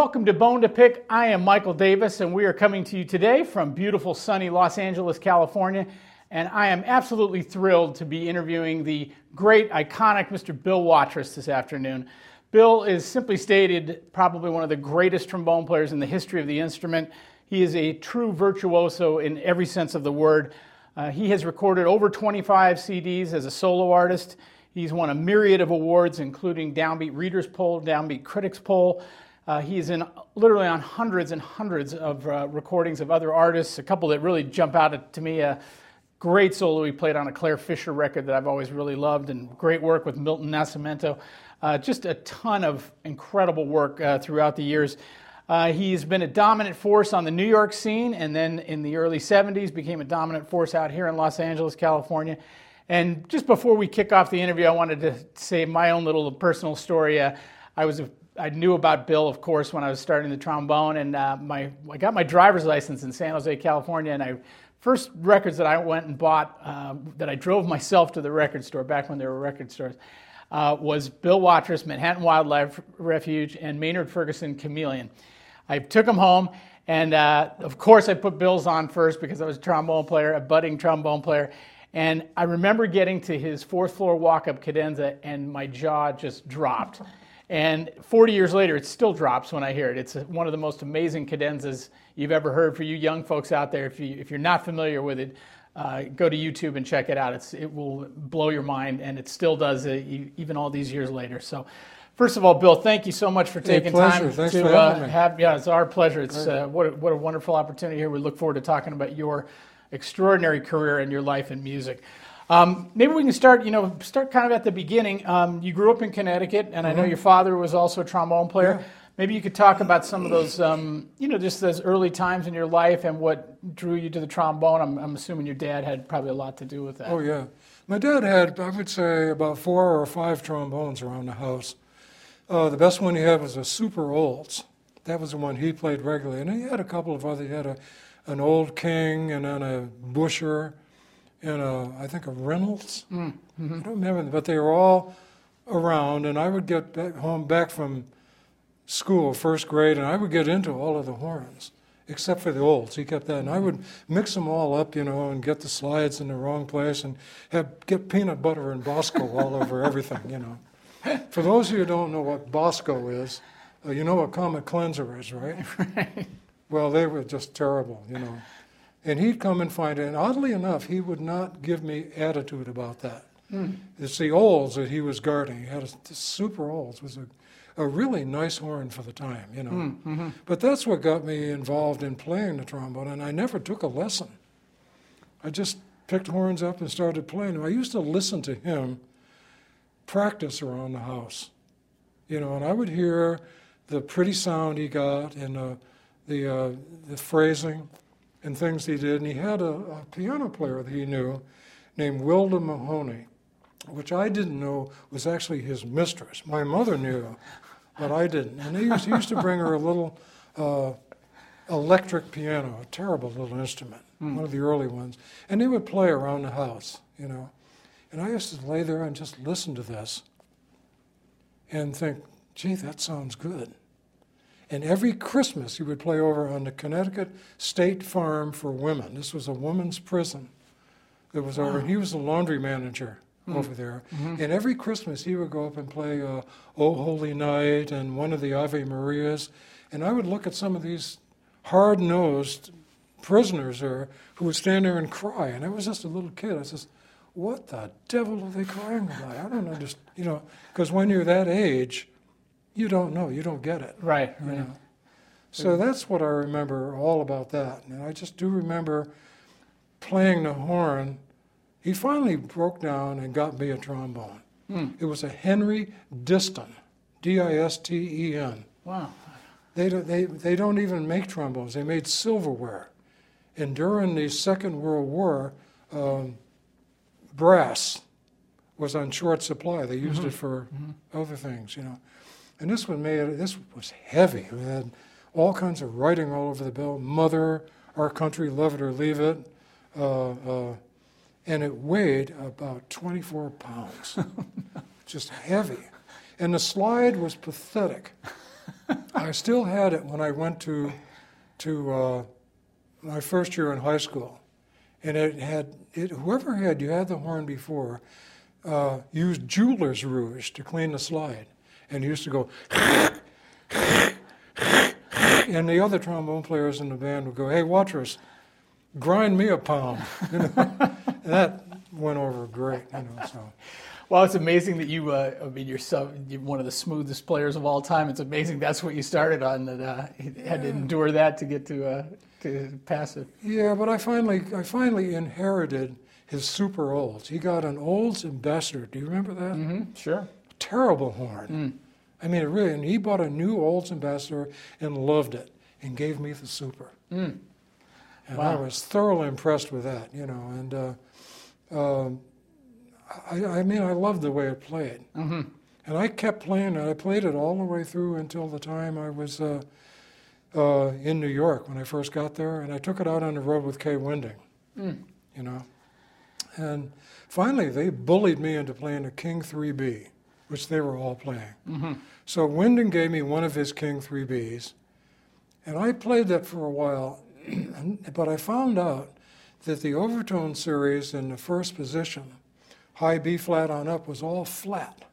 Welcome to Bone to Pick. I am Michael Davis, and we are coming to you today from beautiful, sunny Los Angeles, California. And I am absolutely thrilled to be interviewing the great, iconic Mr. Bill Watrous this afternoon. Bill is simply stated probably one of the greatest trombone players in the history of the instrument. He is a true virtuoso in every sense of the word. Uh, he has recorded over 25 CDs as a solo artist. He's won a myriad of awards, including Downbeat Readers Poll, Downbeat Critics Poll. Uh, he is in literally on hundreds and hundreds of uh, recordings of other artists. A couple that really jump out to me. A great solo he played on a Clare Fischer record that I've always really loved, and great work with Milton Nascimento. Uh, just a ton of incredible work uh, throughout the years. Uh, he's been a dominant force on the New York scene, and then in the early 70s became a dominant force out here in Los Angeles, California. And just before we kick off the interview, I wanted to say my own little personal story. Uh, I was I knew about Bill, of course, when I was starting the trombone, and uh, my I got my driver's license in San Jose, California, and I first records that I went and bought uh, that I drove myself to the record store back when there were record stores uh, was Bill Watrous, Manhattan Wildlife Refuge, and Maynard Ferguson Chameleon. I took them home, and uh, of course, I put Bill's on first because I was a trombone player, a budding trombone player. And I remember getting to his fourth floor walk up cadenza, and my jaw just dropped. And 40 years later, it still drops when I hear it. It's one of the most amazing cadenzas you've ever heard. For you young folks out there, if, you, if you're not familiar with it, uh, go to YouTube and check it out. It's, it will blow your mind, and it still does, uh, even all these years later. So, First of all, Bill, thank you so much for taking time Thanks to uh, have. Yeah, it's our pleasure. It's uh, what a, what a wonderful opportunity here. We look forward to talking about your extraordinary career and your life in music. Um, maybe we can start. You know, start kind of at the beginning. Um, you grew up in Connecticut, and mm-hmm. I know mm-hmm. your father was also a trombone player. Yeah. Maybe you could talk about some of those, um, you know, just those early times in your life and what drew you to the trombone. I'm, I'm assuming your dad had probably a lot to do with that. Oh yeah, my dad had, I would say, about four or five trombones around the house. Uh, the best one he had was a Super Olds. That was the one he played regularly. And he had a couple of other. He had a, an Old King and then a Buescher and a, I think a Reynolds. Mm, mm-hmm. I don't remember, but they were all around. And I would get back home back from school, first grade, and I would get into all of the horns except for the olds. He kept that, and I would mix them all up, you know, and get the slides in the wrong place, and have get peanut butter and Bosco all over everything, you know. For those of you who don't know what Bosco is, uh, you know what Comet Cleanser is, right? right? Well, they were just terrible, you know. And he'd come and find it. And oddly enough, he would not give me attitude about that. Mm. It's the olds that he was guarding. He had a, super olds. It was a, a really nice horn for the time, you know. Mm, mm-hmm. But that's what got me involved in playing the trombone. And I never took a lesson. I just picked horns up and started playing them. I used to listen to him practice around the house. You know, and I would hear the pretty sound he got and uh, the, uh, the phrasing and things he did. And he had a, a piano player that he knew named Wilda Mahoney, which I didn't know was actually his mistress. My mother knew, but I didn't. And he used, he used to bring her a little uh, electric piano, a terrible little instrument, mm. one of the early ones. And they would play around the house, you know. And I used to lay there and just listen to this and think, gee, that sounds good. And every Christmas, he would play over on the Connecticut State Farm for Women. This was a women's prison that was over. Wow. He was the laundry manager mm-hmm. over there. Mm-hmm. And every Christmas, he would go up and play uh, "Oh Holy Night" and one of the Ave Marias. And I would look at some of these hard-nosed prisoners there who would stand there and cry. And I was just a little kid. I says, what the devil are they crying about? I don't understand. You know, because when you're that age, you don't know. You don't get it. Right. right. Know? So that's what I remember all about that. And I just do remember playing the horn. He finally broke down and got me a trombone. Hmm. It was a Henry Diston, D-I-S-T-E-N. Wow. They don't, they, they don't even make trombones. They made silverware. And during the Second World War, um, brass was on short supply. They used mm-hmm. it for mm-hmm. other things, you know. And this one made this was heavy. We had all kinds of writing all over the bill. Mother, our country, love it or leave it. Uh, uh, and it weighed about 24 pounds, just heavy. And the slide was pathetic. I still had it when I went to to uh, my first year in high school, and it had it, whoever had you had the horn before uh, used jeweler's rouge to clean the slide, and he used to go. and the other trombone players in the band would go, "Hey, Watrous, grind me a pound." You know, and that went over great. You know, so. Well, it's amazing that you, uh, I mean, you're, so, you're one of the smoothest players of all time. It's amazing that's what you started on, that uh, had to endure that to get to, uh, to pass it. Yeah, but I finally, I finally inherited his super olds. He got an Olds Ambassador. Do you remember that? Mm-hmm, sure. Terrible horn. I mean, it really, and he bought a new Olds Ambassador and loved it and gave me the super. Mm. And I was thoroughly impressed with that, you know. And uh, um, I, I mean, I loved the way it played. Mm-hmm. And I kept playing it. I played it all the way through until the time I was uh, uh, in New York when I first got there. And I took it out on the road with Kai Winding, Mm. you know. And finally, they bullied me into playing a King 3B, which they were all playing. Mm-hmm. So Winding gave me one of his King 3Bs, and I played that for a while, but I found out that the overtone series in the first position, high B flat on up, was all flat.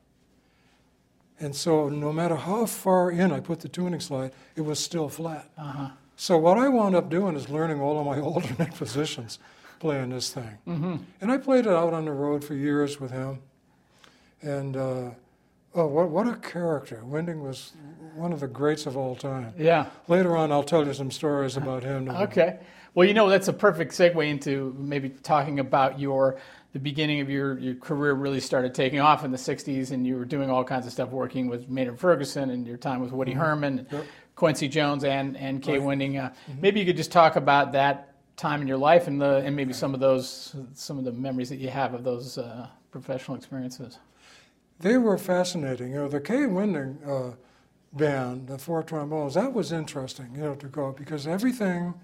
And so no matter how far in I put the tuning slide, it was still flat. Uh-huh. So what I wound up doing is learning all of my alternate positions playing this thing. Mm-hmm. And I played it out on the road for years with him. And uh, oh, what, what a character. Winding was one of the greats of all time. Yeah. Later on, I'll tell you some stories about him. Okay. Well, you know, that's a perfect segue into maybe talking about your the beginning of your, your career really started taking off in the 60s and you were doing all kinds of stuff working with Maynard Ferguson and your time with Woody Herman, and Yep. Quincy Jones and, and Kai Right. Winding. Uh, Maybe you could just talk about that time in your life and the and maybe some of those some of the memories that you have of those uh, professional experiences. They were fascinating. You know, the Kai Winding uh, band, the four trombones, that was interesting, you know, to go because everything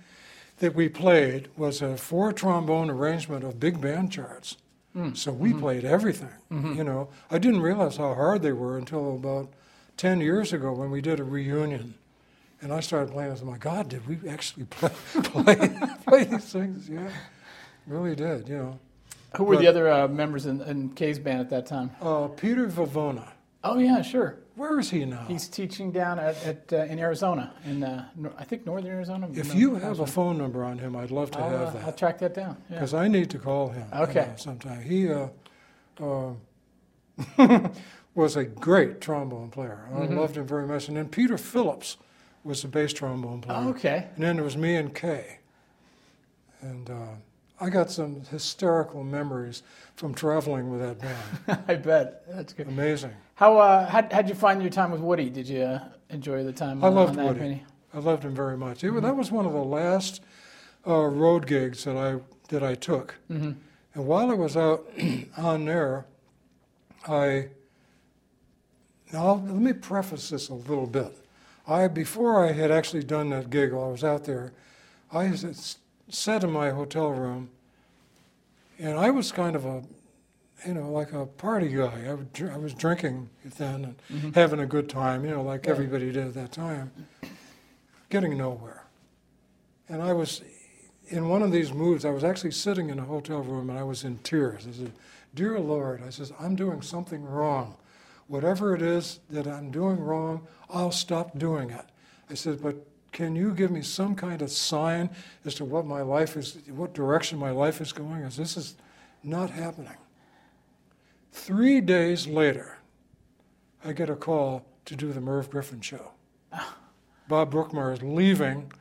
that we played was a four trombone arrangement of big band charts. Mm. So we played everything. You know, I didn't realize how hard they were until about 10 years ago when we did a reunion. And I started playing. I said, my God, did we actually play, play, play these things? Yeah, really did, you know. Who were the other uh, members in, in Kai's band at that time? Uh, Peter Vavona, Oh yeah, sure. where is he now? He's teaching down at, at uh, in Arizona, in uh, nor- I think northern Arizona. If No, you have a phone number on him, I'd love to I'll, have that. I'll track that down. Yeah. Because I need to call him. Okay. know, sometime. He uh, uh, was a great trombone player. I Mhm. loved him very much. And then Peter Phillips was the bass trombone player. Oh, okay. And then there was me and Kai. And uh, I got some hysterical memories from traveling with that band. I bet that's good. Amazing. How uh, how how'd you find your time with Woody? Did you uh, enjoy the time? I on, loved on that Woody. I loved him very much. It, wa- That was one of the last uh, road gigs that I that I took. Mhm. And while I was out on there, I now let me preface this a little bit. I before I had actually done that gig while I was out there, I s- sat in my hotel room, and I was kind of a, you know, like a party guy. I, would, I was drinking then and Mhm. having a good time, you know, like Yeah. everybody did at that time, getting nowhere. And I was in one of these moods. I was actually sitting in a hotel room and I was in tears. I said, "Dear Lord," I says, "I'm doing something wrong. Whatever it is that I'm doing wrong, I'll stop doing it." I said, "But can you give me some kind of sign as to what my life is, what direction my life is going? As this is not happening." Three days later, I get a call to do the Merv Griffin show. Bob Brookmeyer is leaving,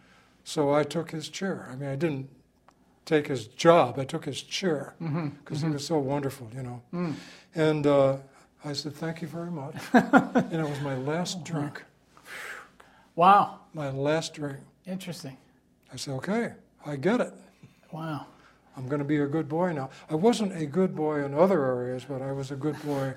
so I took his chair. I mean, I didn't take his job, I took his chair because he was so wonderful, you know. Mm. And uh, I said, Thank you very much. and it was my last drink, Wow. My last drink. Interesting. I said, Okay, I get it. Wow. I'm going to be a good boy now. I wasn't a good boy in other areas, but I was a good boy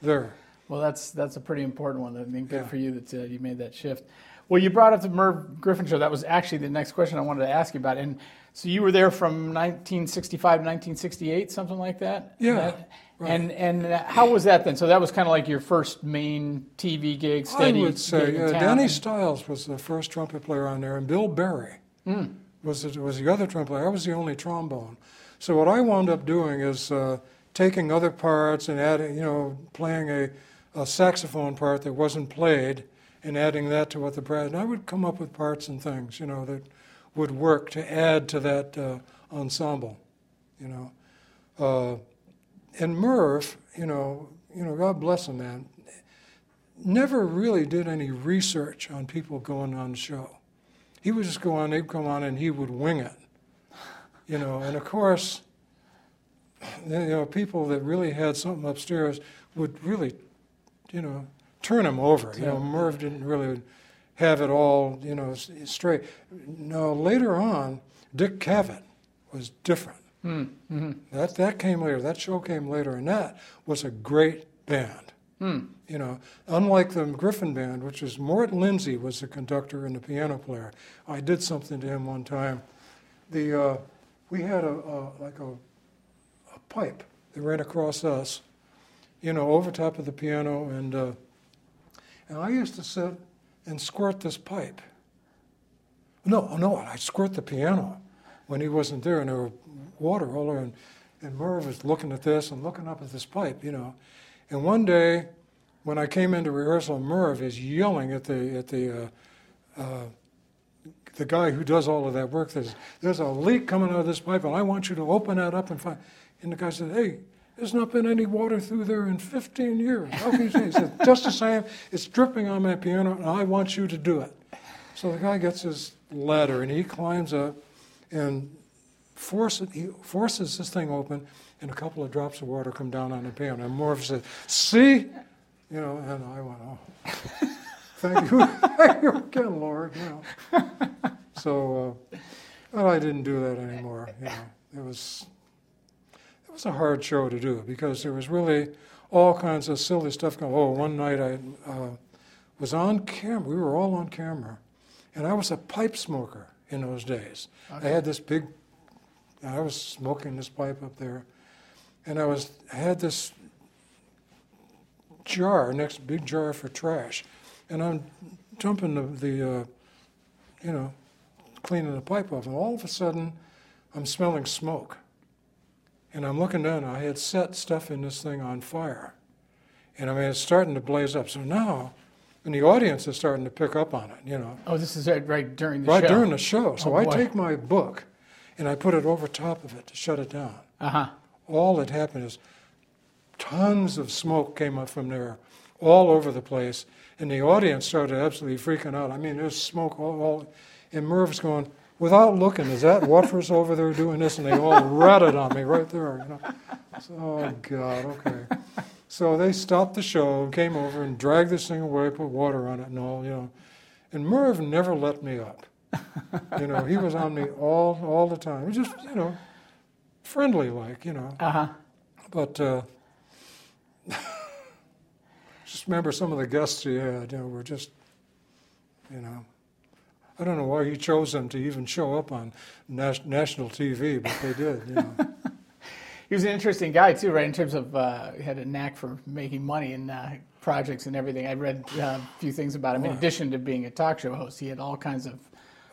there. Well, that's that's a pretty important one. I mean, good Yeah. for you that uh, you made that shift. Well, you brought up the Merv Griffin show. That was actually the next question I wanted to ask you about. And so you were there from 1965 to 1968, something like that. Yeah, That- right. And and how was that then? So that was kind of like your first main TV gig, steady I would say gig uh. Danny Stiles was the first trumpet player on there, and Bill Berry Hmm. was the, was the other trumpet player. I was the only trombone. So what I wound up doing is uh, taking other parts and adding, you know, playing a, a saxophone part that wasn't played, and adding that to what the brass. And I would come up with parts and things, you know, that would work to add to that uh, ensemble, you know. Uh, and Merv, you know, you know, God bless him, man never really did any research on people going on the show. He would just go on, they'd come on, and he would wing it. You know, and of course, you know, people that really had something upstairs would really, you know, turn him over. You know, Merv didn't really have it all, you know, straight. No, later on, Dick Cavett was different. That that came later. That show came later, and that was a great band. You know, unlike the Griffin band, which was Mort Lindsey was the conductor and the piano player. I did something to him one time. The uh, we had a, a like a, a pipe that ran across us, you know, over top of the piano, and uh, and I used to sit and squirt this pipe. No, no, I squirt the piano when he wasn't there, and there were water all over, and, and Merv was looking at this and looking up at this pipe, you know. And one day, when I came into rehearsal, Merv is yelling at the at the uh, uh, the guy who does all of that work. There's there's a leak coming out of this pipe, and I want you to open that up and find. And the guy said, "Hey, there's not been any water through there in 15 years. How can you say?" He said, "Just the same, it's dripping on my piano, and I want you to do it." So the guy gets his ladder and he climbs up and force he forces this thing open, and a couple of drops of water come down on the piano. And Morph said, "See," you know, and I went, "Oh, thank you, thank you again, Lord." You know. So, uh, well, I didn't do that anymore. You know, it was it was a hard show to do because there was really all kinds of silly stuff going. Oh, one night I uh, was on camera. We were all on camera, and I was a pipe smoker in those days. I had this big. I was smoking this pipe up there, and I was I had this jar next big jar for trash, and I'm dumping the, the uh, you know, cleaning the pipe off, and all of a sudden, I'm smelling smoke. And I'm looking down, I had set stuff in this thing on fire. And I mean, it's starting to blaze up. So now, and the audience is starting to pick up on it, you know, Oh, this is right, during the right show. Right during the show. So Oh, I take my book and I put it over top of it to shut it down. Uh huh. All that happened is tons of smoke came up from there all over the place. And the audience started absolutely freaking out. I mean, there's smoke all, all and Merv's going, without looking, is that Watrous over there doing this? And they all ratted on me right there. You know? So, oh, God, okay. So they stopped the show, came over and dragged this thing away, put water on it and all, you know. And Merv never let me up. You know, he was on me all all the time. He just, you know, friendly like, you know. Uh huh. But uh, just remember some of the guests he had, you know, were just, you know, I don't know why he chose them to even show up on nas- national TV, but they did, you know. He was an interesting guy too, right? In terms of uh, he had a knack for making money in uh, projects and everything. I read uh, a few things about him. In addition to being a talk show host, he had all kinds of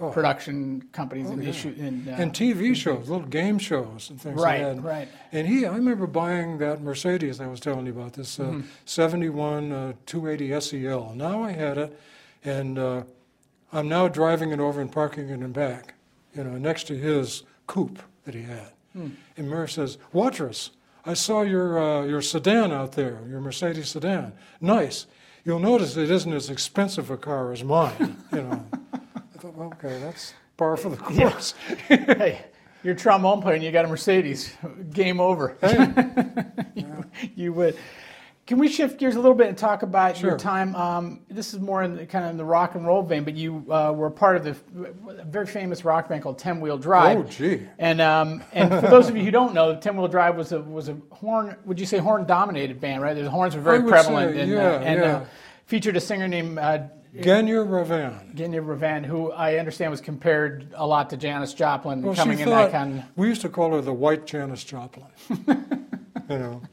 Oh. production companies and yeah. issue and, uh, and TV shows, little game shows and things right, like that. right. And he, I remember buying that Mercedes I was telling you about, this uh, Mm-hmm. 71 uh, 280 SEL. Now I had it, and uh, I'm now driving it over and parking it in back, you know, next to his coupe that he had. Hmm. And Merv says, Watrous, I saw your, uh, your sedan out there, your Mercedes sedan. Nice. You'll notice it isn't as expensive a car as mine, you know. I thought, well, okay, that's par for the course. hey, you're a trombone player and you got a Mercedes. Game over. you, you would. Can we shift gears a little bit and talk about your time? Um, this is more in the, kind of in the rock and roll vein, but you uh, were part of the a very famous rock band called Ten Wheel Drive. Oh, gee. And um, and for those of you who don't know, Ten Wheel Drive was a was a horn. Would you say horn dominated band? Right? The horns were very prevalent say, and, yeah, uh, and yeah. Uh, featured a singer named uh, Genya Ravan. Genya Ravan, who I understand was compared a lot to Janis Joplin, Well, coming in that kind. we used to call her the white Janis Joplin. you know,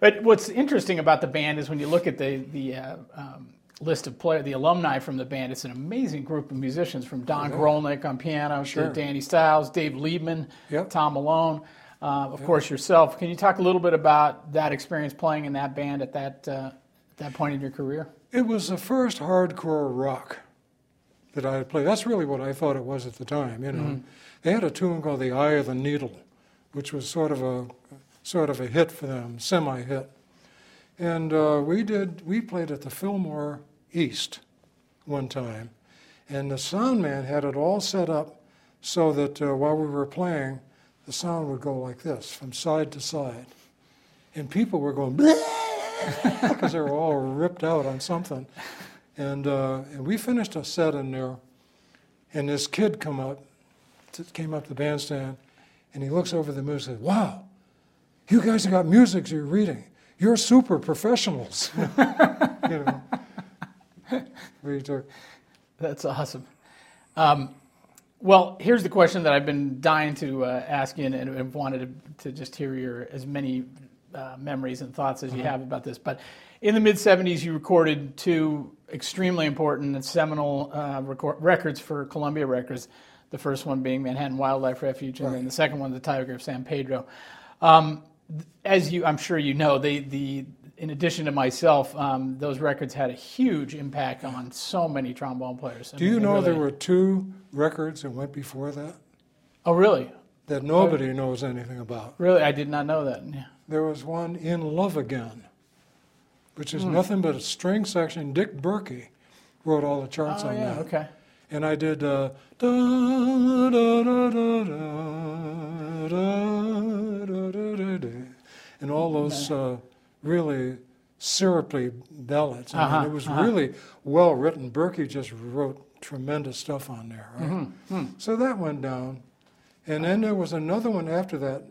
But what's interesting about the band is when you look at the the uh, um, list of player, the alumni from the band, it's an amazing group of musicians from Don Grolnick on piano Sure. Danny Stiles, Dave Liebman, Yep. Tom Malone, uh, of course yourself. Can you talk a little bit about that experience playing in that band at that uh, that point in your career? it was the first hardcore rock that I had played. That's really what I thought it was at the time. You know, they had a tune called "The Eye of the Needle," which was sort of a sort of a hit for them, semi-hit. And uh, we did. We played at the Fillmore East one time, and the sound man had it all set up so that uh, while we were playing, the sound would go like this from side to side, and people were going because they were all ripped out on something. And uh, and we finished a set in there, and this kid come up, came up the bandstand, and he looks over the music and says, "Wow, you guys have got music you're reading. You're super professionals." you know. We took. That's awesome. Um, well, here's the question that I've been dying to uh, ask you, and, and wanted to, to just hear your as many uh, memories and thoughts as you have about this. But in the mid '70s, you recorded two extremely important and seminal uh, record, records for Columbia Records. The first one being Manhattan Wildlife Refuge, and then the second one, The Tiger of San Pedro. Um, as you, I'm sure you know, they, the, in addition to myself, um, those records had a huge impact on so many trombone players. I Do mean, you know really... there were two records that went before that? Oh, really? That nobody knows anything about. Really, I did not know that. Yeah. There was one in Love Again, which is hmm. nothing but a string section. Dick Berkey wrote all the charts oh, on yeah, that. Okay. And I did uh, da da da da da da da. da and all those uh, really syrupy ballads. I mean, Uh-huh, it was uh-huh. really well written. Berkey just wrote tremendous stuff on there. Right? Mm-hmm, hmm. So that went down. And then there was another one after that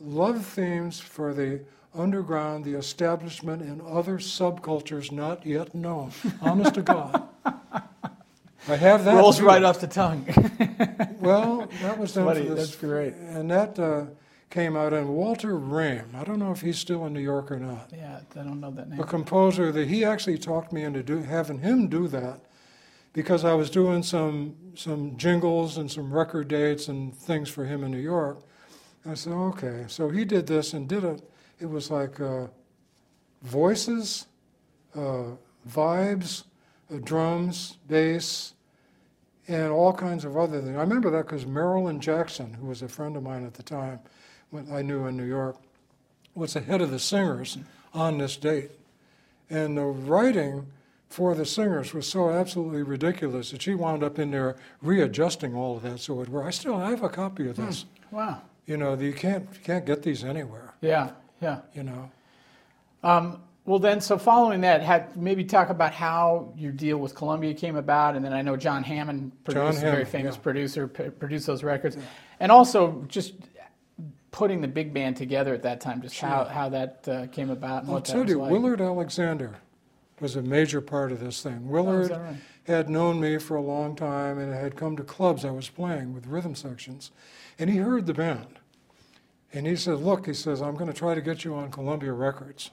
love themes for the underground, the establishment, and other subcultures not yet known. Honest to God. I have that. Rolls too. right off the tongue. Well, that was done for this. that's great. And that uh, came out and Walter Raim. I don't know if he's still in New York or not. yeah, I don't know that name. A composer that he actually talked me into do, having him do that because I was doing some some jingles and some record dates and things for him in New York. I said, okay. So he did this and did it. It was like uh, voices, uh, vibes, uh, drums, bass, and all kinds of other things. I remember that because Marilyn Jackson, who was a friend of mine at the time, I knew in New York, was the head of the singers on this date. And the writing for the singers was so absolutely ridiculous that she wound up in there readjusting all of that so it were. I still have a copy of this. Wow. You know, you can't you can't get these anywhere. Yeah, yeah. You know, Um, well, then, so following that, had, maybe talk about how your deal with Columbia came about, and then I know John Hammond, produced, a very famous yeah. producer, p- produced those records, and also just putting the big band together at that time, just how, how that uh, came about and I'll what that tell was you, like. Willard Alexander was a major part of this thing. Oh, Willard that right? had known me for a long time and had come to clubs I was playing with rhythm sections, and he heard the band, and he said, "Look," he says, "I'm going to try to get you on Columbia Records,"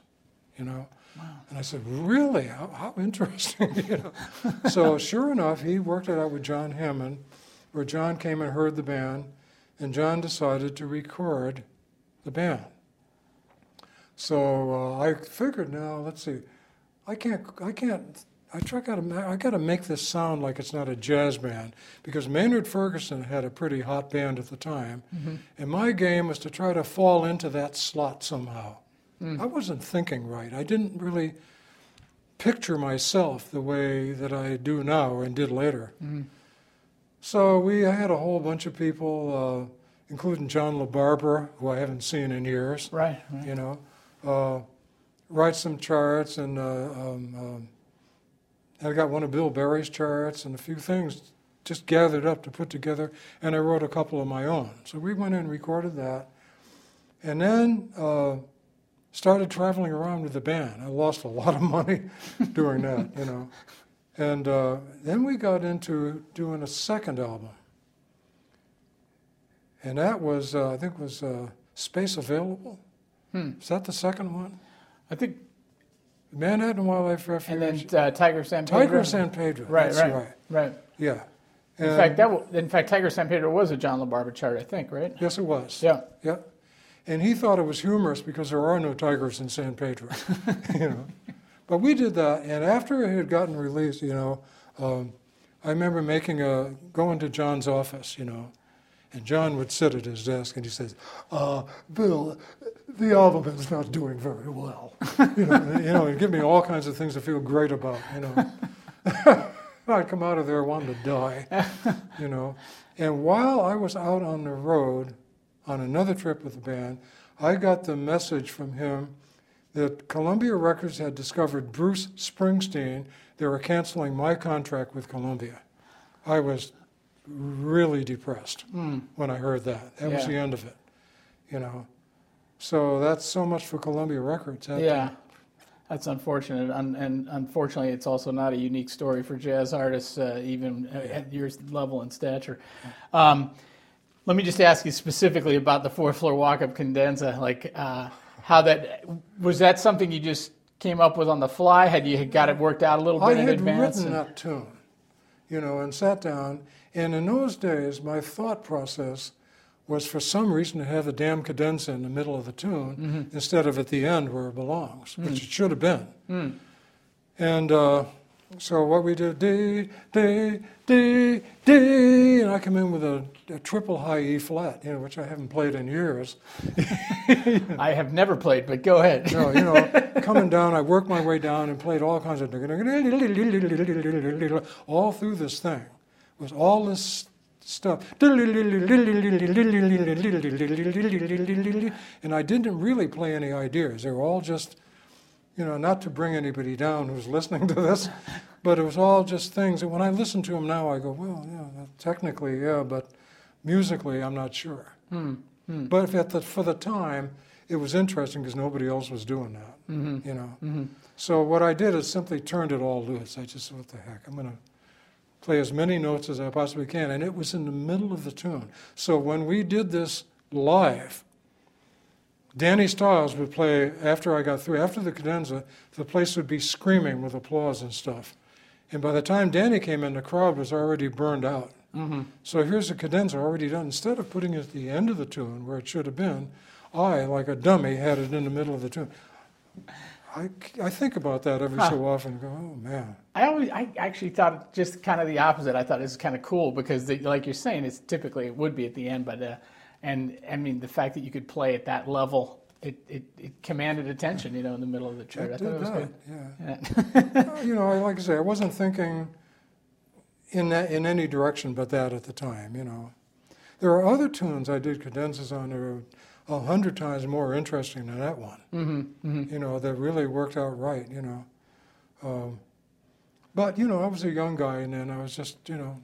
you know. Wow. And I said, "Really? How, how interesting!" you know. so sure enough, he worked it out with John Hammond, where John came and heard the band, and John decided to record the band. So uh, I figured, now let's see, I can't, I can't, I try gotta, I gotta make this sound like it's not a jazz band because Maynard Ferguson had a pretty hot band at the time, mm-hmm. and my game was to try to fall into that slot somehow. Mm. I wasn't thinking right. I didn't really picture myself the way that I do now and did later. Mm. So we had a whole bunch of people, uh, including John LaBarbera, who I haven't seen in years Right, right. you know, uh, write some charts, and uh, um, um, I got one of Bill Berry's charts and a few things just gathered up to put together, and I wrote a couple of my own. So we went in and recorded that, and then uh, started traveling around with the band. I lost a lot of money doing that, you know. And uh, then we got into doing a second album. And that was, uh, I think, was uh, Space Available. Hmm. Is that the second one? I think, Manhattan Wildlife Refuge. and then uh, Tiger San Pedro. Tiger San Pedro. Right, That's right, right. right. Yeah. In fact, that w- in fact, Tiger San Pedro was a John LaBarbera chart, I think, right? yes, it was. Yeah. Yeah. And he thought it was humorous because there are no tigers in San Pedro, you know. But we did that, and after it had gotten released, you know, um, I remember making a going to John's office, you know, and John would sit at his desk and he says, uh, "Bill, the album is not doing very well," you know, and, you know, and give me all kinds of things to feel great about, you know. I'd come out of there wanting to die, you know. And while I was out on the road on another trip with the band, I got the message from him that Columbia Records had discovered Bruce Springsteen. They were canceling my contract with Columbia. I was really depressed Mm. when I heard that. That was the end of it, you know. So that's so much for Columbia Records. That- Yeah, that's unfortunate, Un- and unfortunately, it's also not a unique story for jazz artists, uh, even at your level and stature. Um, let me just ask you specifically about the fourth floor walk-up cadenza, Like, uh, how that was that something you just came up with on the fly? Had you got it worked out a little I bit in had written and- that tune, you know, and sat down. And in those days, my thought process was for some reason to have the damn cadenza in the middle of the tune Mm-hmm. instead of at the end where it belongs, Mm. which it should have been. Hmm. And uh, so what we did, D, D, D, D, and I come in with a, a triple high E flat, you know, which I haven't played in years. I have never played, but go ahead. No, you know, coming down, I worked my way down and played all kinds of all through this thing. Was all this stuff. And I didn't really play any ideas. They were all just, you know, not to bring anybody down who's listening to this, but it was all just things And when I listen to them now, I go, well, yeah, technically, yeah, but musically, I'm not sure. Hmm. Hmm. But if at the, for the time, it was interesting because nobody else was doing that, Mhm. you know. Mhm. So what I did is simply turned it all loose. I just said, what the heck, I'm going to play as many notes as I possibly can. And it was in the middle of the tune. So when we did this live, Danny Stiles would play after I got through, after the cadenza, the place would be screaming with applause and stuff. And by the time Danny came in, the crowd was already burned out. Mhm. So here's a cadenza already done. Instead of putting it at the end of the tune where it should have been, I, like a dummy, had it in the middle of the tune. I, I think about that every Huh. so often go, oh man. I always, I actually thought just kind of the opposite. I thought it was kind of cool because, the, like you're saying, it's typically it would be at the end, but uh, and I mean the fact that you could play at that level, it, it, it commanded attention, you know, in the middle of the chart. I thought it was that, good. yeah. Yeah. You know, like I say, I wasn't thinking in that, in any direction but that at the time. You know, there are other tunes I did cadenzas on that are a hundred times more interesting than that one. hmm hmm You know, that really worked out right. You know, um, but you know, I was a young guy, and then I was just you know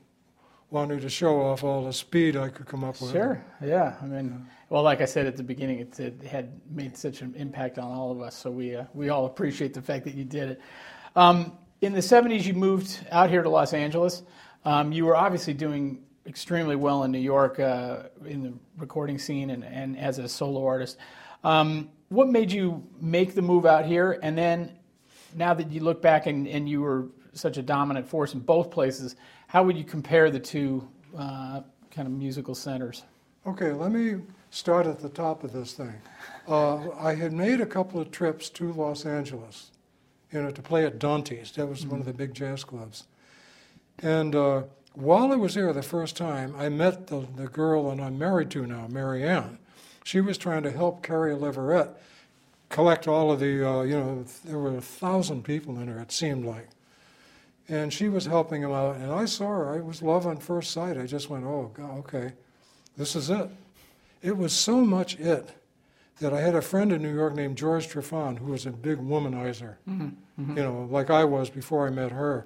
wanting to show off all the speed I could come up with. Sure. Yeah. I mean, well, like I said at the beginning, it, it had made such an impact on all of us. So we uh, we all appreciate the fact that you did it. Um, in the '70s, you moved out here to Los Angeles. Um, you were obviously doing extremely well in New York uh, in the recording scene and, and as a solo artist. Um, what made you make the move out here? And then, now that you look back and, and you were such a dominant force in both places, how would you compare the two uh, kind of musical centers? Okay, let me start at the top of this thing. Uh, I had made a couple of trips to Los Angeles, you know, to play at Dante's. That was one of the big jazz clubs. And uh, while I was there the first time, I met the, the girl that I'm married to now, Mary Ann. She was trying to help Carey Leverette collect all of the, uh, you know, there were a thousand people in her, it seemed like. And she was helping him out, and I saw her. It was love on first sight. I just went, oh, God, okay, this is it. It was so much it that I had a friend in New York named George Trefan, who was a big womanizer, mm-hmm, mm-hmm. you know, like I was before I met her.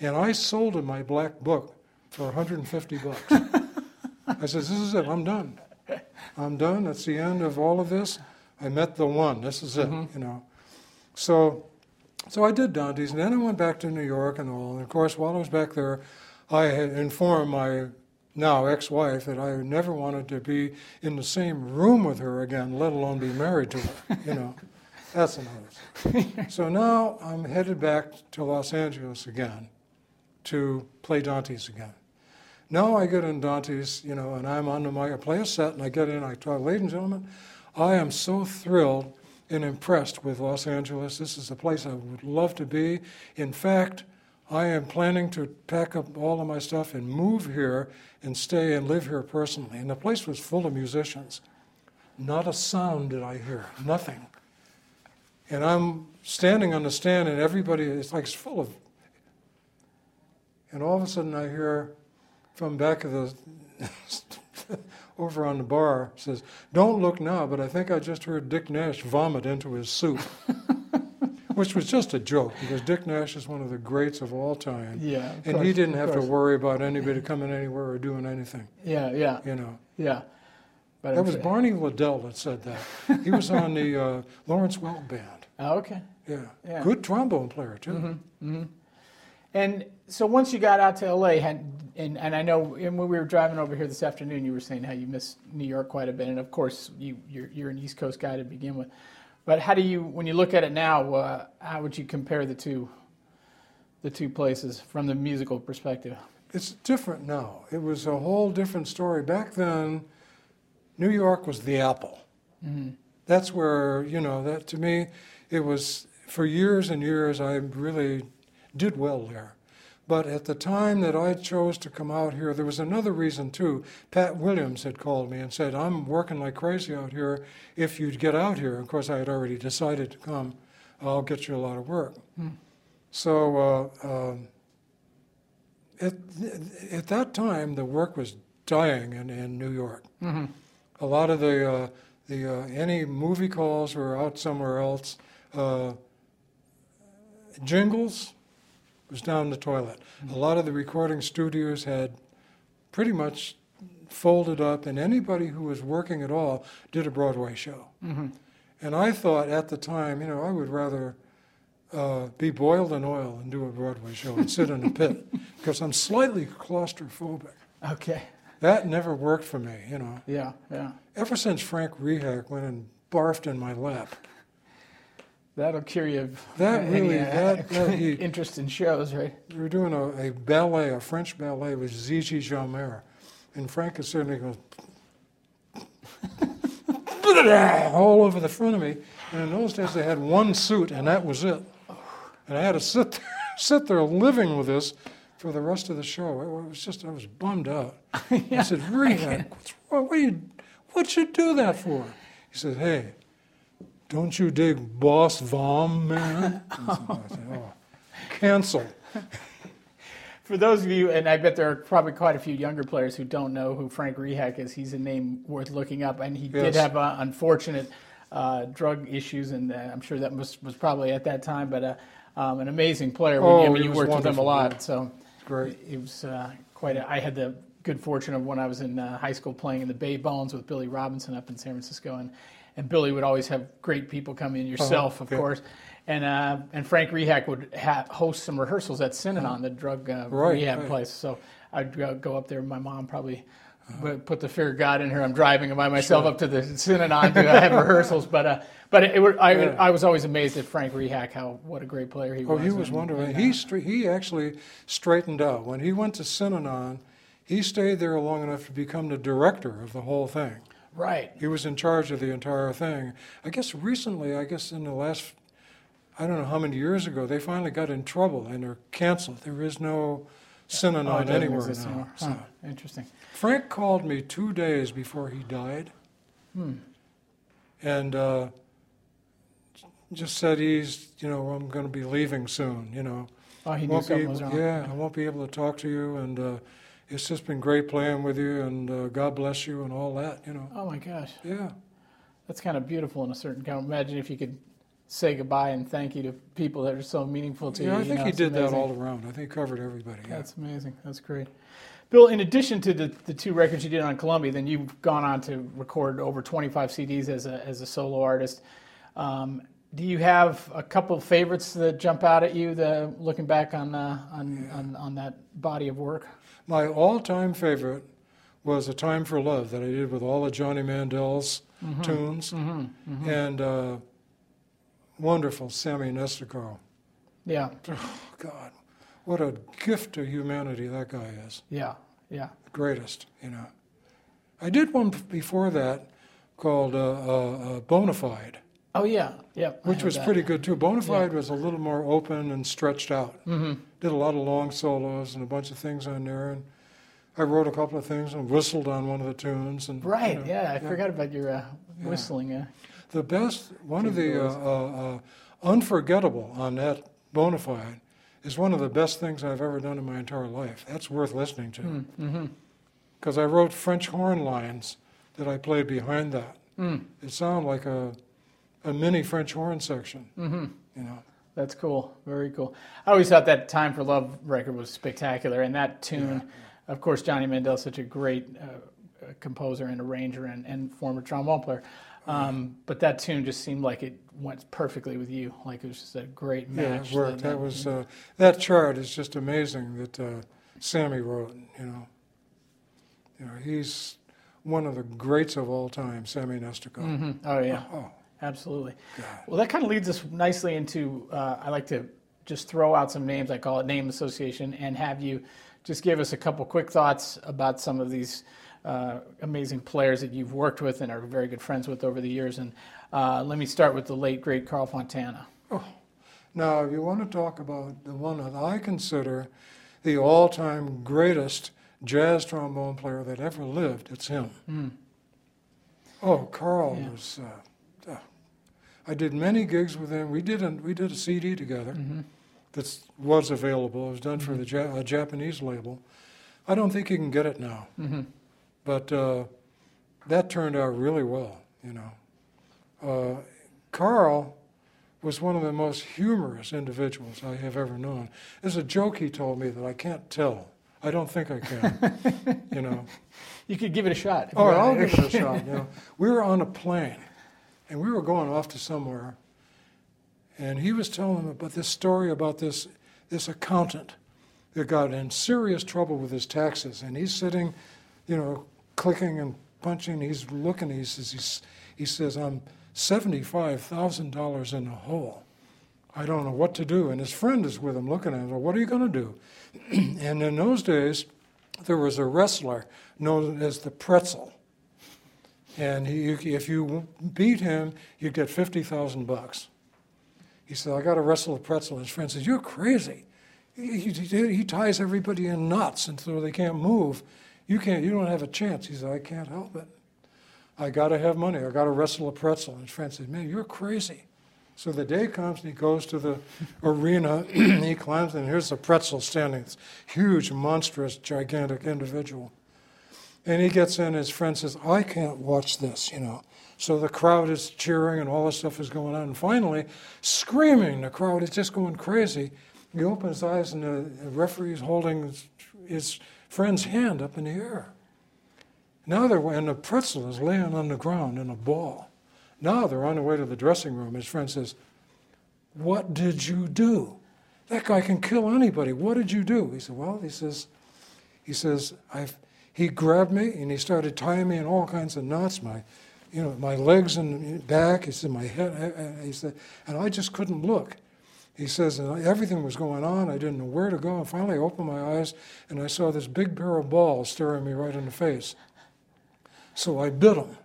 And I sold him my black book for 150 bucks. I said, This is it, I'm done. I'm done. That's the end of all of this. I met the one. This is it, mm-hmm. you know. So So I did Dante's, and then I went back to New York and all. And of course, while I was back there, I had informed my now ex-wife that I never wanted to be in the same room with her again, let alone be married to her. You know, that's another. so now I'm headed back to Los Angeles again to play Dante's again. Now I get in Dante's, you know, and I'm on the mic. I play a set, and I get in. I talk, ladies and gentlemen, I am so thrilled and impressed with Los Angeles. This is a place I would love to be. In fact, I am planning to pack up all of my stuff and move here and stay and live here personally. And the place was full of musicians. Not a sound did I hear, nothing. And I'm standing on the stand, and everybody is like it's full of. And all of a sudden, I hear from back of the over on the bar says, "Don't look now, but I think I just heard Dick Nash vomit into his soup." Which was just a joke because Dick Nash is one of the greats of all time. Yeah. And course, he didn't have to worry about anybody coming anywhere or doing anything, Yeah, yeah, you know. yeah. But That I'm was sure- Barney Liddell that said that. He was on the uh, Lawrence Welk band. Oh, okay. Yeah. Yeah. Mm-hmm. Good trombone player, too. And so once you got out to LA, had, and, and I know and when we were driving over here this afternoon, you were saying how you miss New York quite a bit, and of course you you're, you're an East Coast guy to begin with. But how do you, when you look at it now, uh, how would you compare the two, the two places from the musical perspective? It's different now. It was a whole different story. Back then, New York was the apple. That's where, you know, that to me, it was for years and years, I really did well there. But at the time that I chose to come out here, there was another reason too. Pat Williams had called me and said, I'm working like crazy out here. If you'd get out here, of course, I had already decided to come, I'll get you a lot of work. So, uh, um, at, at that time, the work was dying in, in New York. A lot of the, uh, the uh, any movie calls were out somewhere else. Uh, jingles was down the toilet. A lot of the recording studios had pretty much folded up, and anybody who was working at all did a Broadway show. And I thought at the time, you know, I would rather uh, be boiled in oil and do a Broadway show and sit in a pit because I'm slightly claustrophobic. Okay. That never worked for me, you know. Yeah, yeah. Ever since Frank Rehak went and barfed in my lap, That'll cure you of That really- uh, that- that he- interest in shows, right? we were doing a, a ballet, a French ballet with Zizi Jeanmaire, and Frank is sitting there goes all over the front of me. And in those days, they had one suit, and that was it. And I had to sit there, sit there living with this for the rest of the show. It was just, I was bummed out. I said, what's wrong? What you, what you do that for? He said, hey, don't you dig Boss Vom, man? Said, oh, cancel. For those of you, and I bet there are probably quite a few younger players who don't know who Frank Rehak is, he's a name worth looking up. And he did have uh, unfortunate uh, drug issues, and uh, I'm sure that was, was probably at that time, but uh, um, an amazing player. When, Oh, I mean, you worked with him a lot, yeah. so Great. it was uh, quite. A, I had the good fortune of when I was in uh, high school playing in the Bay Bones with Billy Robinson up in San Francisco, and and Billy would always have great people come in, yourself, of yeah. course. And, uh, and Frank Rehak would ha- host some rehearsals at Synanon, the drug uh, Right, rehab right. place. So I'd go, up there. My mom probably would put the fear of God in her. I'm driving by myself up to the Synanon to have rehearsals. But uh, but it, would- I, Yeah. I was always amazed at Frank Rehak, how what a great player he Oh, was. Oh, he was and- wonderful. He uh, stra- he actually straightened out when he went to Synanon. He stayed there long enough to become the director of the whole thing. Right. He was in charge of the entire thing. I guess recently, I guess in the last, I don't know how many years ago, they finally got in trouble and they're canceled. There is no Oh, Synanon anywhere now. anymore. So. Interesting. Frank called me two days before he died, and uh, just said he's, you know, I'm going to be leaving soon. You know, Oh, he won't be something able, was wrong. yeah, I won't be able to talk to you, and uh, it's just been great playing with you, and uh, God bless you, and all that. You know, Oh my gosh, yeah. that's kind of beautiful in a certain kind. Imagine if you could say goodbye and thank you to people that are so meaningful to Yeah, you. I you think know, he did that all around. I think he covered everybody. Yeah. That's amazing. That's great. Bill, in addition to the, the two records you did on Columbia, then you've gone on to record over 25 CDs as a, as a solo artist. Um, Do you have a couple of favorites that jump out at you, the, looking back on, uh, on, on, on that body of work? My all-time favorite was "A Time for Love" that I did with all of Johnny Mandel's tunes, and uh, wonderful Sammy Nestico. Yeah, Oh God, what a gift to humanity that guy is. yeah, yeah. The greatest, you know. I did one before that called uh, uh, uh, Bone-ified, Oh, yeah, yeah. Which was that. pretty good too. Bone-ified was a little more open and stretched out. Mm-hmm. Did a lot of long solos and a bunch of things on there, and I wrote a couple of things and whistled on one of the tunes. And you Right, know, yeah, I forgot about your uh, whistling. Uh, The best, one of the uh, uh, uh, unforgettable on that Bone-ified is one of the best things I've ever done in my entire life. That's worth listening to. mm-hmm. because I wrote French horn lines that I played behind that. Mm. It sounded like a, a mini French horn section, Mm-hmm. you know. That's cool. Very cool. I always thought that "Time for Love" record was spectacular, and that tune, of course, Johnny Mandel's such a great uh, composer and arranger and, and former trombone player. Um, but that tune just seemed like it went perfectly with you. Like it was just a great Yeah, match. it worked. That was uh, that chart is just amazing that uh, Sammy wrote. You know, you know, he's one of the greats of all time, Sammy Nestico. Mhm. Oh yeah, Oh absolutely. God, Well, that kind of leads us nicely into. Uh, I like to just throw out some names. I call it name association, and have you just give us a couple quick thoughts about some of these uh, amazing players that you've worked with and are very good friends with over the years. And uh, let me start with the late great Carl Fontana. Oh. Now, if you want to talk about the one that I consider the all-time greatest jazz trombone player that ever lived, it's him. Mm. Oh, Carl Yeah. was. Uh, uh, I did many gigs with him. We did a we did a CD together Mhm. that was available. It was done for the ja- a Japanese label. I don't think you can get it now, Mhm. but uh, that turned out really well. You know, uh, Carl was one of the most humorous individuals I have ever known. There's a joke he told me that I can't tell. I don't think I can. you know. You could give it a shot. Oh, I'll give it a shot. You know, we were on a plane, and we were going off to somewhere, and he was telling me about this story about this this accountant that got in serious trouble with his taxes, and he's sitting, you know, clicking and punching. He's looking. He says he's, he says I'm seventy five thousand dollars in the hole. I don't know what to do. And his friend is with him looking at him. Well, what are you going to do? and in those days, there was a wrestler known as the Pretzel. And he, if you beat him, you'd get 50,000 bucks. He said, I got to wrestle the Pretzel. His friend says, You're crazy. He, he, he ties everybody in knots until they can't move. You, can't, you don't have a chance. He said, I can't help it. I got to have money. I got to wrestle a pretzel. And his friend said, Man, you're crazy. So the day comes and he goes to the arena. he climbs and here's the pretzel standing, this huge, monstrous, gigantic individual. And he gets in. His friend says, "I can't watch this," you know. So the crowd is cheering and all this stuff is going on. And finally, screaming, the crowd is just going crazy. He opens his eyes and the, the referee is holding his, friend's hand up in the air. Now they're and the pretzel is laying on the ground in a ball. Now they're on their way to the dressing room. His friend says, What did you do? That guy can kill anybody. What did you do? He said, Well, he says, he says, I've he grabbed me and he started tying me in all kinds of knots, my you know, my legs and back, he said, my head eh, eh, eh, he said, and I just couldn't look. He says, and everything was going on. I didn't know where to go. And finally, I opened my eyes and I saw this big pair of balls staring me right in the face. So I bit him.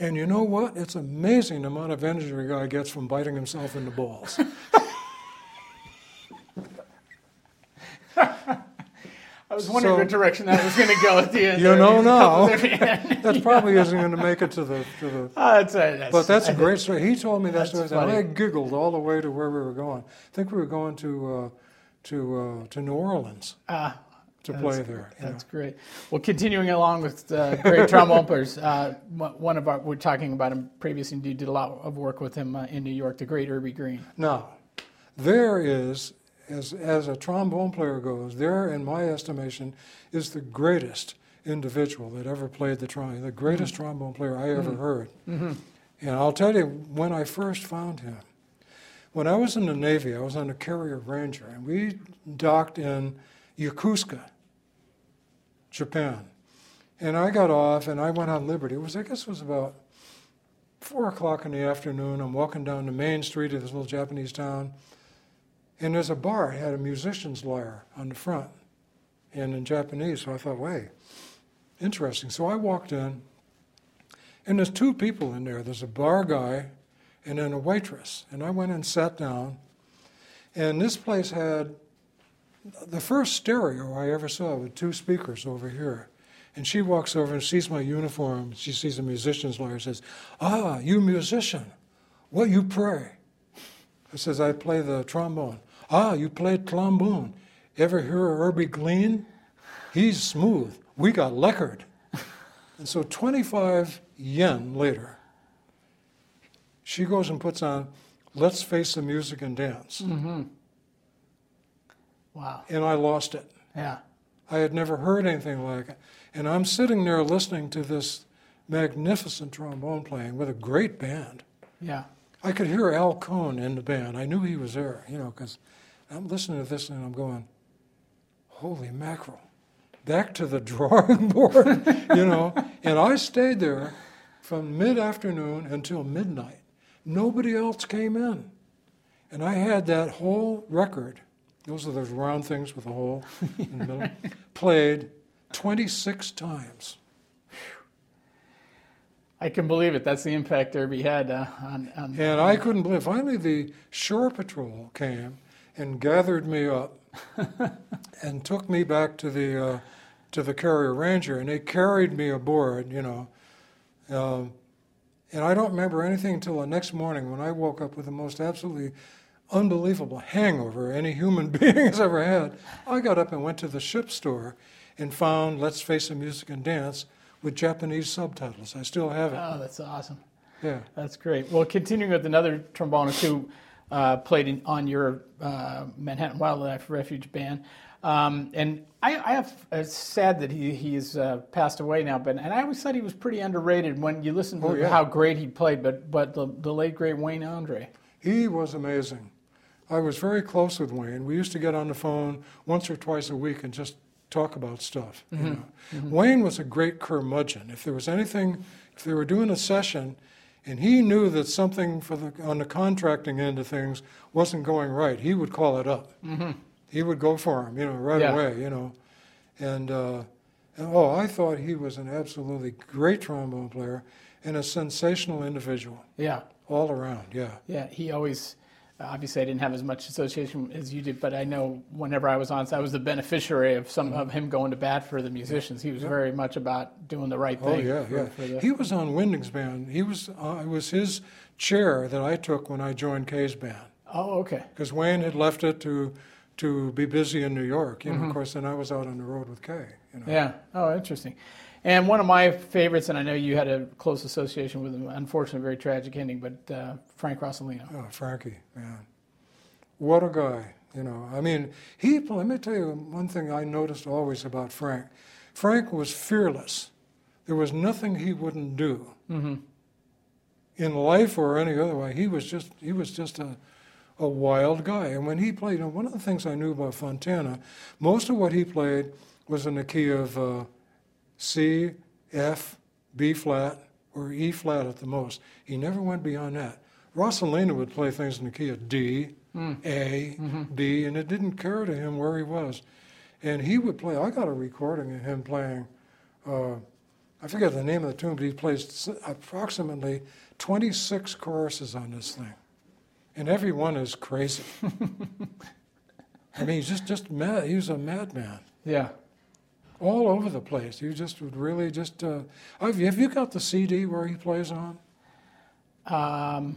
And you know what? It's amazing the amount of energy a guy gets from biting himself in the balls. I was wondering So- what direction that was going to go at the end. You there. know now. that probably isn't going to make it to the to the. Ah, that's a, that's, But that's I a think- great story. He told me that That's story, and. I giggled all the way to where we were going. I think we were going to uh, to uh, to New Orleans Ah, to That's- play there. you know. That's great. Well, continuing along with uh, great trombone players, uh, one of our, we're talking about him previously, you did a lot of work with him uh, in New York, the great Urbie Green. Now, there is, as, as a trombone player goes, there, in my estimation, is the greatest individual that ever played the trombone, the greatest mm-hmm. trombone player I ever mm-hmm. heard. Mm-hmm. And I'll tell you when I first found him. When I was in the Navy, I was on a carrier Ranger, and we docked in Yokosuka, Japan. And I got off and I went on Liberty. It was, I guess it was about four o'clock in the afternoon. I'm walking down the main street of this little Japanese town. And there's a bar, it had a musician's lyre on the front and in Japanese. So I thought, wait, interesting. So I walked in, and there's two people in there. There's a bar guy and then a waitress. And I went and sat down. And this place had the first stereo I ever saw with two speakers over here. And she walks over and sees my uniform. She sees a musician's lyre and says, Ah, you musician. What you pray? I says, I play the trombone. Ah, you play trombone. Ever hear of Herbie Glean? He's smooth. We got leckered. and so 25 yen later, she goes and puts on Let's Face the Music and Dance. Mm-hmm. Wow. And I lost it. Yeah. I had never heard anything like it. And I'm sitting there listening to this magnificent trombone playing with a great band. Yeah. I could hear Al Cohn in the band. I knew he was there, you know, because I'm listening to this and I'm going, holy mackerel, back to the drawing board, you know. And I stayed there from mid afternoon until midnight. Nobody else came in. And I had that whole record, those are those round things with a hole in the middle, played 26 times. I can believe it. That's the impact Urbie had uh, on, on. And I couldn't believe. Finally, the shore patrol came and gathered me up and took me back to the uh, to the carrier ranger, and they carried me aboard. You know, um, and I don't remember anything until the next morning when I woke up with the most absolutely unbelievable hangover any human being has ever had. I got up and went to the ship store and found Let's Face the Music and Dance with Japanese subtitles. I still have it. Oh, that's awesome. Yeah. That's great. Well, continuing with another trombonist who uh, played in, on your uh, Manhattan Wildlife Refuge band. Um, and I, I have, it's sad that he he's uh, passed away now, but and I always thought he was pretty underrated when you listen to Oh, yeah. how great he played. But but the, the late great Wayne Andre. He was amazing. I was very close with Wayne. We used to get on the phone once or twice a week and just talk about stuff. You know. Wayne was a great curmudgeon. If there was anything, if they were doing a session, and he knew that something for the on the contracting end of things wasn't going right, he would call it up. He would go for him, you know, right Yeah. away, you know. And, uh, and oh, I thought he was an absolutely great trombone player and a sensational individual Yeah, all around. Yeah. yeah. He always. Obviously, I didn't have as much association as you did, but I know whenever I was on, I was the beneficiary of some of him going to bat for the musicians. He was very much about doing the right thing. Oh yeah, for- yeah. for the- He was on Winding's band. He was. Uh, it was his chair that I took when I joined Kai's band oh, okay. because Wayne had left it to to be busy in New York. You know, Mm-hmm. of course, then I was out on the road with Kay. You know. Yeah. Oh, interesting. And one of my favorites, and I know you had a close association with him. Unfortunately, very tragic ending, but uh, Frank Rosolino. Oh, Frankie, man, what a guy. You know, I mean, he. Let me tell you one thing I noticed always about Frank. Frank was fearless. There was nothing he wouldn't do. Mm-hmm. in life or any other way. He was just he was just a a wild guy. And when he played, you know, one of the things I knew about Fontana, most of what he played was in the key of uh, C, F, B flat, or E flat at the most. He never went beyond that. Rosolino would play things in the key of D, A, B, and it didn't occur to him where he was. And he would play. I got a recording of him playing. Uh, I forget the name of the tune, but he plays approximately 26 choruses on this thing, and every one is crazy. I mean, he's just just mad. He was a madman, Yeah. All over the place. You just would really just. Uh, have, you, have you got the CD where he plays on Um,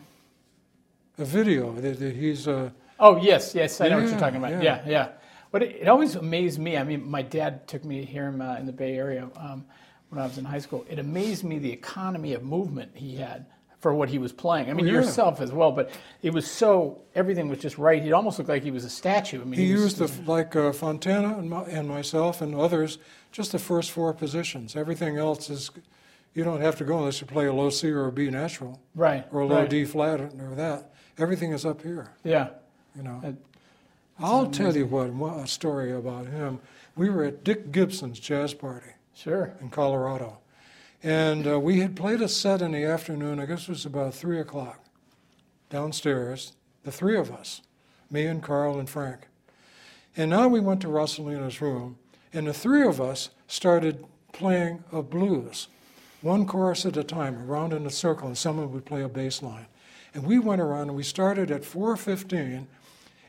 a video that, that he's? Uh, oh, yes, yes. I know what you're talking about. yeah. Yeah, yeah. But it, it always amazed me. I mean, my dad took me to hear him uh, in the Bay Area um, when I was in high school. It amazed me the economy of movement he had for what he was playing. I mean, Oh, yeah. yourself as well, but it was so, everything was just right. He almost looked like he was a statue. I mean, he was- used the like uh, Fontana and, my, and myself and others, just the first four positions. Everything else is you don't have to go unless you play a low C or a B natural Right. or a low right. D flat or that. Everything is up here. Yeah. You know. That- I'll tell you what a story about him. We were at Dick Gibson's jazz party Sure. in Colorado, and uh, we had played a set in the afternoon. I guess it was about three o'clock. Downstairs, the three of us, me and Carl and Frank. And now we went to Rosolino's room, and the three of us started playing a blues, one chorus at a time, around in a circle, and someone would play a bass line. And we went around, and we started at 4:15,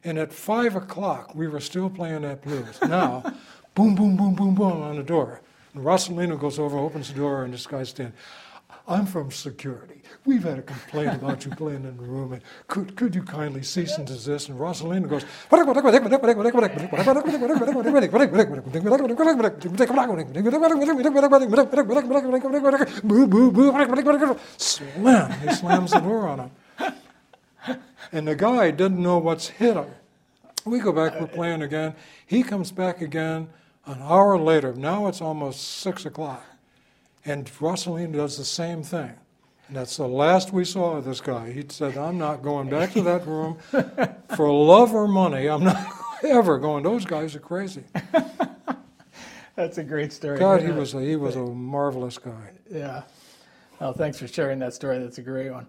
and at five o'clock we were still playing that blues. Now, boom, boom, boom, boom, boom on the door, and Rosolino goes over, opens the door, and this guy's standing. I'm from security. We've had a complaint about you playing in the room, and could, could you kindly cease and desist? And Rosolino goes, slam. He slams the door on him. And the guy didn't know what's hit him. We go back, we're playing again. He comes back again an hour later. Now it's almost six o'clock. And Rosolino does the same thing. And that's the last we saw of this guy. He said, I'm not going back to that room for love or money. I'm not ever going. Those guys are crazy. That's a great story. God, he was a, he was a marvelous guy. Yeah. Oh, thanks for sharing that story. That's a great one.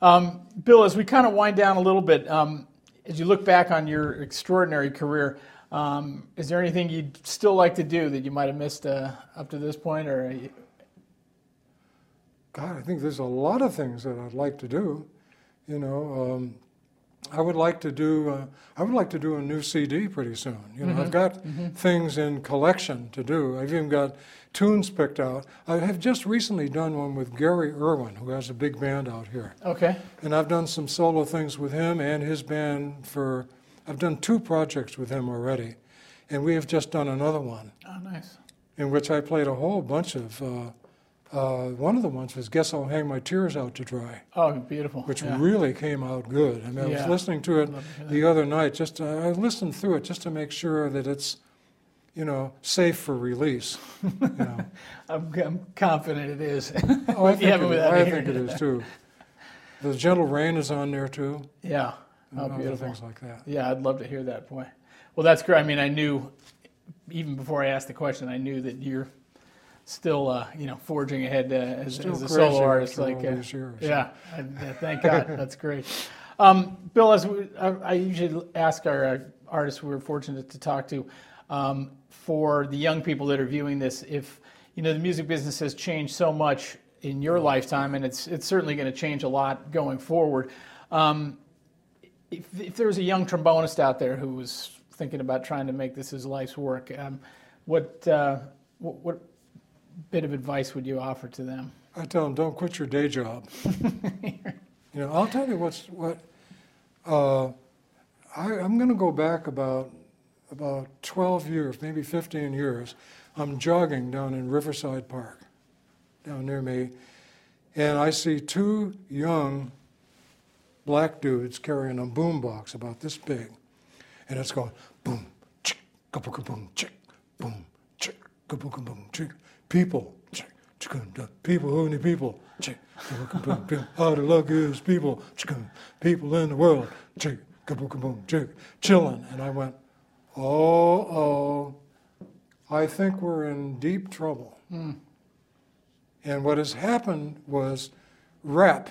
Um, Bill, as we kind of wind down a little bit, um, as you look back on your extraordinary career, um, is there anything you'd still like to do that you might have missed uh, up to this point, or God, I think there's a lot of things that I'd like to do. You know, um, I would like to do. Uh, I would like to do a new CD pretty soon. You know, I've got things in collection to do. I've even got tunes picked out. I have just recently done one with Gary Urwin, who has a big band out here, okay? and I've done some solo things with him and his band for. I've done two projects with him already, and we have just done another one Oh, nice. in which I played a whole bunch of. Uh, uh, one of the ones was "Guess I'll Hang My Tears Out to Dry." Oh, beautiful. which yeah. really came out good. I mean, I was listening to it Love to hear that. the other night. Just uh, I listened through it just to make sure that it's, you know, safe for release. You know. I'm, I'm confident it is. oh, I think, it, I think it is too. The Gentle Rain is on there too. yeah. And Oh, beautiful. things like that. Yeah, I'd love to hear that. Boy. Well, that's great. I mean, I knew even before I asked the question, I knew that you're still, uh, you know, forging ahead uh, as, as a solo artist. Like, uh, years. yeah, I, yeah, thank God. That's great. Um, Bill, as we, I, I usually ask our uh, artists we're fortunate to talk to, um, for the young people that are viewing this, if you know the music business has changed so much in your lifetime, and it's it's certainly going to change a lot going forward. Um, if, if there was a young trombonist out there who was thinking about trying to make this his life's work, um, what, uh, what what bit of advice would you offer to them? I tell them, don't quit your day job. you know, I'll tell you what's what. Uh, I, I'm going to go back about about 12 years, maybe 15 years. I'm jogging down in Riverside Park, down near me, and I see two young black dudes carrying a boombox about this big, and it's going boom, chick, kaboom, boom, chick, boom, chick, kaboom, boom, chick. People, chick, chick, people, who many people, chick, kaboom, boom, chick. How the luck is people, chick, people in the world, chick, kaboom, boom, chick, chilling. And I went, oh, oh, I think we're in deep trouble. Hmm. And what has happened was rap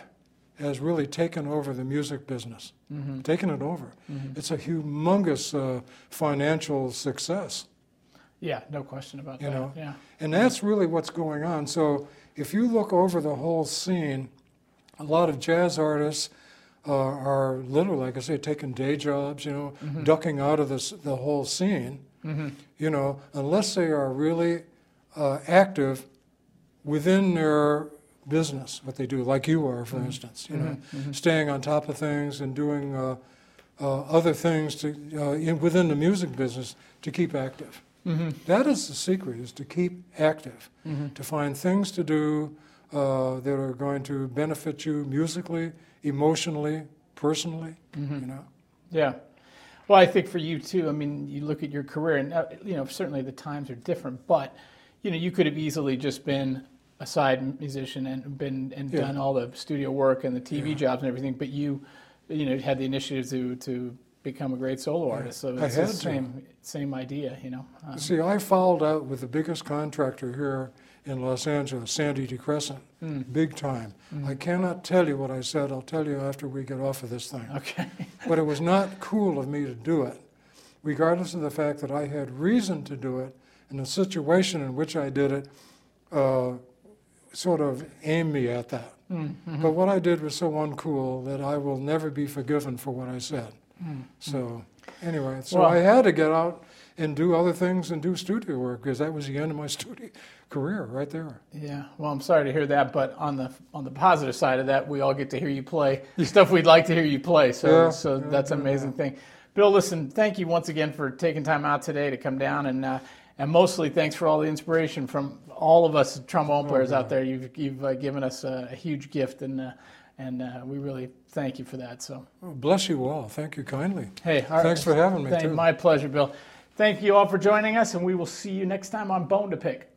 has really taken over the music business, taken it over. It's a humongous uh, financial success, Yeah, no question about You that. know, yeah. and that's really what's going on. So if you look over the whole scene, a lot of jazz artists uh, are literally, like I say, taking day jobs, you know, ducking out of this, the whole scene, you know, unless they are really uh, active within their business, what they do, like you are, for instance, you know, staying on top of things and doing uh, uh, other things to, uh, in, within the music business to keep active. That is the secret: is to keep active, to find things to do uh, that are going to benefit you musically, emotionally, personally. You know. Yeah. Well, I think for you too. I mean, you look at your career, and uh, you know certainly the times are different, but you know you could have easily just been a side musician and been and Yeah. done all the studio work and the TV jobs and everything, but you, you know, had the initiative to to become a great solo artist. So I it's had the same same idea, you know. Uh, See, I fouled out with the biggest contractor here in Los Angeles, Sandy DeCrescent, Mm. big time. I cannot tell you what I said. I'll tell you after we get off of this thing. okay. But it was not cool of me to do it, regardless of the fact that I had reason to do it, and the situation in which I did it uh, sort of aim me at that. Mm-hmm. But what I did was so uncool that I will never be forgiven for what I said. So, anyway, so Well- I had to get out and do other things and do studio work because that was the end of my studio career right there. Yeah, well, I'm sorry to hear that, but on the on the positive side of that, we all get to hear you play stuff we'd like to hear you play. So, Yeah, so yeah, that's an yeah, amazing thing. Bill, listen, thank you once again for taking time out today to come down, and uh, and mostly thanks for all the inspiration from all of us trombone players out there. You've you've uh, given us a, a huge gift, and uh, and uh, we really thank you for that. So, Oh, bless you all. Thank you kindly. hey, right. Thanks for having me, Thank- too. My pleasure, Bill. Thank you all for joining us, and we will see you next time on Bone to Pick.